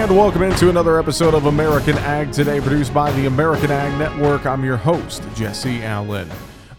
And welcome into another episode of American Ag Today, produced by the American Ag Network. I'm your host, Jesse Allen.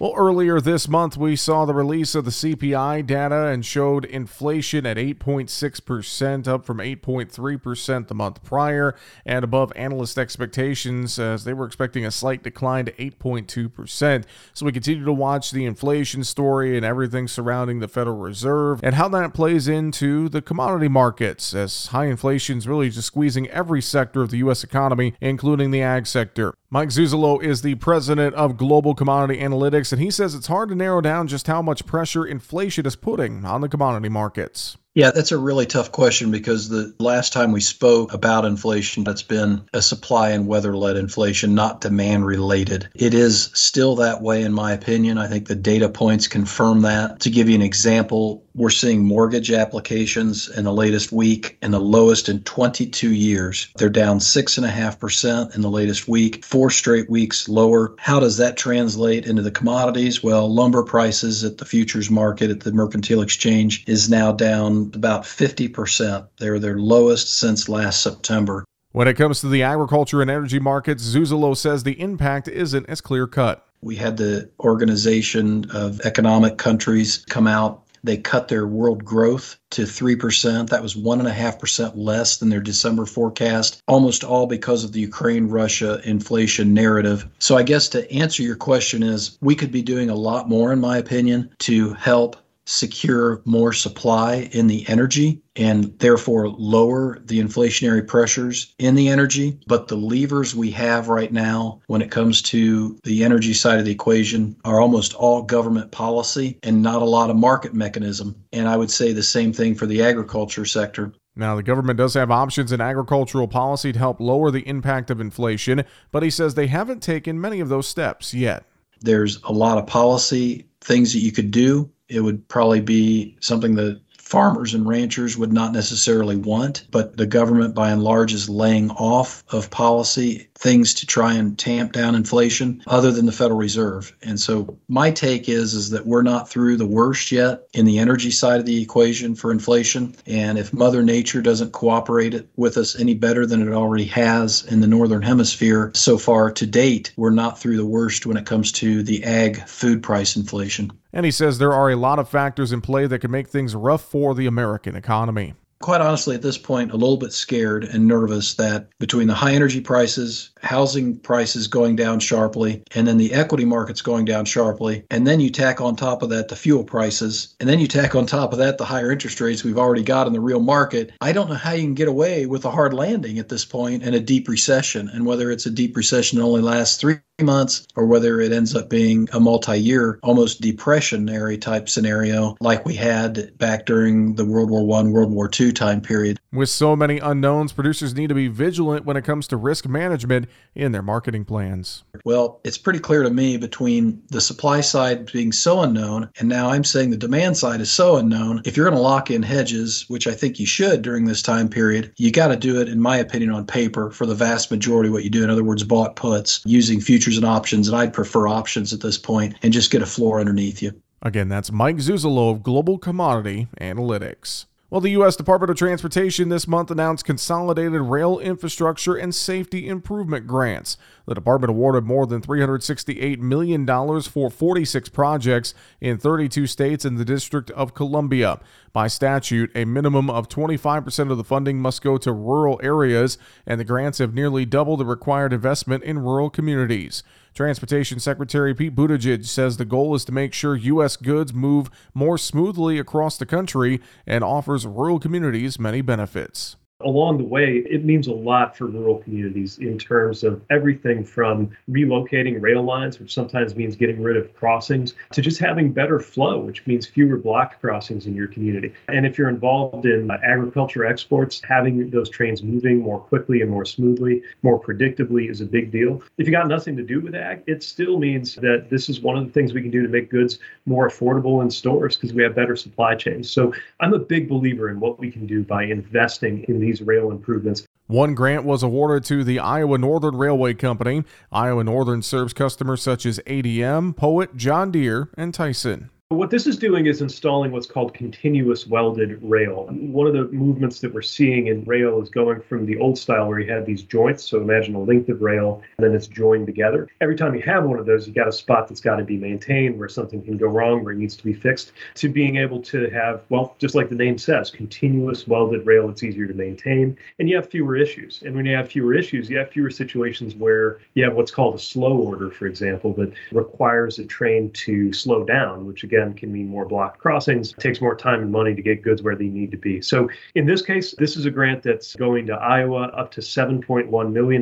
Well, earlier this month, we saw the release of the CPI data and showed inflation at 8.6%, up from 8.3% the month prior, and above analyst expectations as they were expecting a slight decline to 8.2%. So we continue to watch the inflation story and everything surrounding the Federal Reserve and how that plays into the commodity markets as high inflation is really just squeezing every sector of the U.S. economy, including the ag sector. Mike Zuzolo is the president of Global Commodity Analytics, and he says it's hard to narrow down just how much pressure inflation is putting on the commodity markets. Yeah, that's a really tough question because the last time we spoke about inflation, it's been a supply and weather led inflation, not demand related. It is still that way, in my opinion. I think the data points confirm that. To give you an example, we're seeing mortgage applications in the latest week and the lowest in 22 years. They're down 6.5% in the latest week, four straight weeks lower. How does that translate into the commodities? Well, lumber prices at the futures market at the mercantile exchange is now down about 50%. They're their lowest since last September. When it comes to the agriculture and energy markets, Zuzolo says the impact isn't as clear cut. We had the Organization of Economic Countries come out. They cut their world growth to 3%. That was 1.5% less than their December forecast, almost all because of the Ukraine Russia inflation narrative. So, I guess to answer your question, is we could be doing a lot more, in my opinion, to help secure more supply in the energy and therefore lower the inflationary pressures in the energy. But the levers we have right now when it comes to the energy side of the equation are almost all government policy and not a lot of market mechanism. And I would say the same thing for the agriculture sector. Now, the government does have options in agricultural policy to help lower the impact of inflation, but he says they haven't taken many of those steps yet. There's a lot of policy things that you could do it would probably be something that farmers and ranchers would not necessarily want, but the government by and large is laying off of policy things to try and tamp down inflation other than the Federal Reserve. And so my take is is that we're not through the worst yet in the energy side of the equation for inflation, and if mother nature doesn't cooperate with us any better than it already has in the northern hemisphere so far to date, we're not through the worst when it comes to the ag food price inflation. And he says there are a lot of factors in play that can make things rough for the American economy quite honestly, at this point, a little bit scared and nervous that between the high energy prices, housing prices going down sharply, and then the equity markets going down sharply, and then you tack on top of that the fuel prices, and then you tack on top of that the higher interest rates we've already got in the real market, I don't know how you can get away with a hard landing at this point and a deep recession. And whether it's a deep recession that only lasts three months or whether it ends up being a multi-year almost depressionary type scenario like we had back during the world war one world war two time period. With so many unknowns producers need to be vigilant when it comes to risk management in their marketing plans. Well it's pretty clear to me between the supply side being so unknown and now i'm saying the demand side is so unknown if you're going to lock in hedges which i think you should during this time period you got to do it in my opinion on paper for the vast majority of what you do. In other words bought puts using futures futures and options, and I'd prefer options at this point and just get a floor underneath you. Again, that's Mike Zuzolo of Global Commodity Analytics. Well, the U.S. Department of Transportation this month announced consolidated rail infrastructure and safety improvement grants. The department awarded more than $368 million for 46 projects in 32 states and the District of Columbia. By statute, a minimum of 25% of the funding must go to rural areas, and the grants have nearly doubled the required investment in rural communities. Transportation Secretary Pete Buttigieg says the goal is to make sure U.S. goods move more smoothly across the country and offers rural communities many benefits along the way, it means a lot for rural communities in terms of everything from relocating rail lines, which sometimes means getting rid of crossings, to just having better flow, which means fewer block crossings in your community. And if you're involved in uh, agriculture exports, having those trains moving more quickly and more smoothly, more predictably is a big deal. If you got nothing to do with ag, it still means that this is one of the things we can do to make goods more affordable in stores because we have better supply chains. So I'm a big believer in what we can do by investing in these these rail improvements. One grant was awarded to the Iowa Northern Railway Company. Iowa Northern serves customers such as ADM, Poet, John Deere, and Tyson. What this is doing is installing what's called continuous welded rail. One of the movements that we're seeing in rail is going from the old style where you had these joints. So imagine a length of rail and then it's joined together. Every time you have one of those, you've got a spot that's got to be maintained where something can go wrong, where it needs to be fixed, to being able to have, well, just like the name says, continuous welded rail. It's easier to maintain and you have fewer issues. And when you have fewer issues, you have fewer situations where you have what's called a slow order, for example, that requires a train to slow down, which again, again can mean more blocked crossings, it takes more time and money to get goods where they need to be. So in this case, this is a grant that's going to Iowa up to $7.1 million.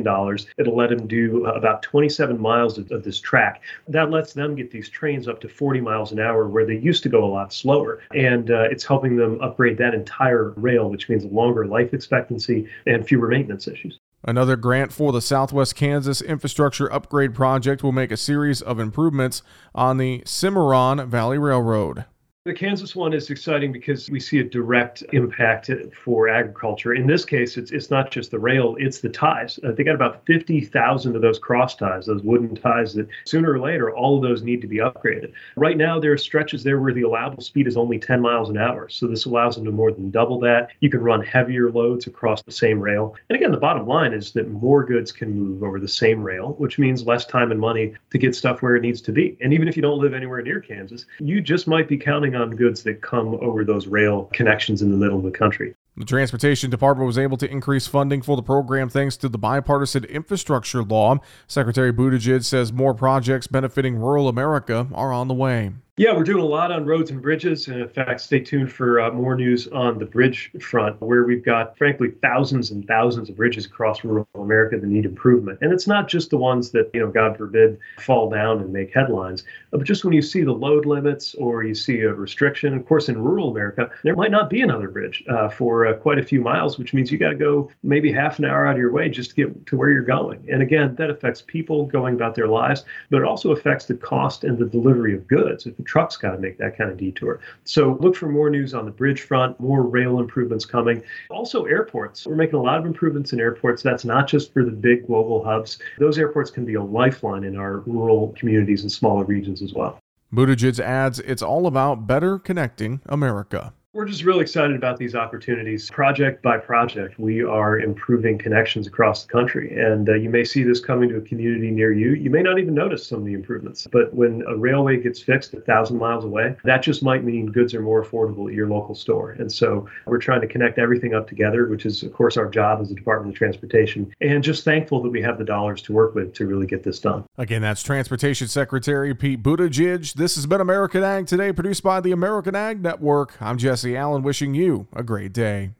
It'll let them do about 27 miles of, of this track. That lets them get these trains up to 40 miles an hour where they used to go a lot slower. And uh, it's helping them upgrade that entire rail, which means longer life expectancy and fewer maintenance issues. Another grant for the Southwest Kansas Infrastructure Upgrade Project will make a series of improvements on the Cimarron Valley Railroad. The Kansas one is exciting because we see a direct impact for agriculture. In this case, it's it's not just the rail; it's the ties. Uh, they got about fifty thousand of those cross ties, those wooden ties that sooner or later all of those need to be upgraded. Right now, there are stretches there where the allowable speed is only ten miles an hour, so this allows them to more than double that. You can run heavier loads across the same rail, and again, the bottom line is that more goods can move over the same rail, which means less time and money to get stuff where it needs to be. And even if you don't live anywhere near Kansas, you just might be counting on goods that come over those rail connections in the middle of the country. The Transportation Department was able to increase funding for the program thanks to the bipartisan infrastructure law. Secretary Buttigieg says more projects benefiting rural America are on the way. Yeah, we're doing a lot on roads and bridges. And in fact, stay tuned for uh, more news on the bridge front, where we've got, frankly, thousands and thousands of bridges across rural America that need improvement. And it's not just the ones that, you know, God forbid, fall down and make headlines, but just when you see the load limits or you see a restriction. Of course, in rural America, there might not be another bridge uh, for uh, quite a few miles, which means you got to go maybe half an hour out of your way just to get to where you're going. And again, that affects people going about their lives, but it also affects the cost and the delivery of goods. If truck's got to make that kind of detour. So look for more news on the bridge front, more rail improvements coming. Also, airports. We're making a lot of improvements in airports. That's not just for the big global hubs. Those airports can be a lifeline in our rural communities and smaller regions as well. Buttigieg adds it's all about better connecting America. We're just really excited about these opportunities. Project by project, we are improving connections across the country. And uh, you may see this coming to a community near you. You may not even notice some of the improvements. But when a railway gets fixed a thousand miles away, that just might mean goods are more affordable at your local store. And so we're trying to connect everything up together, which is, of course, our job as the Department of Transportation. And just thankful that we have the dollars to work with to really get this done. Again, that's Transportation Secretary Pete Buttigieg. This has been American Ag Today, produced by the American Ag Network. I'm Jesse Allen wishing you a great day.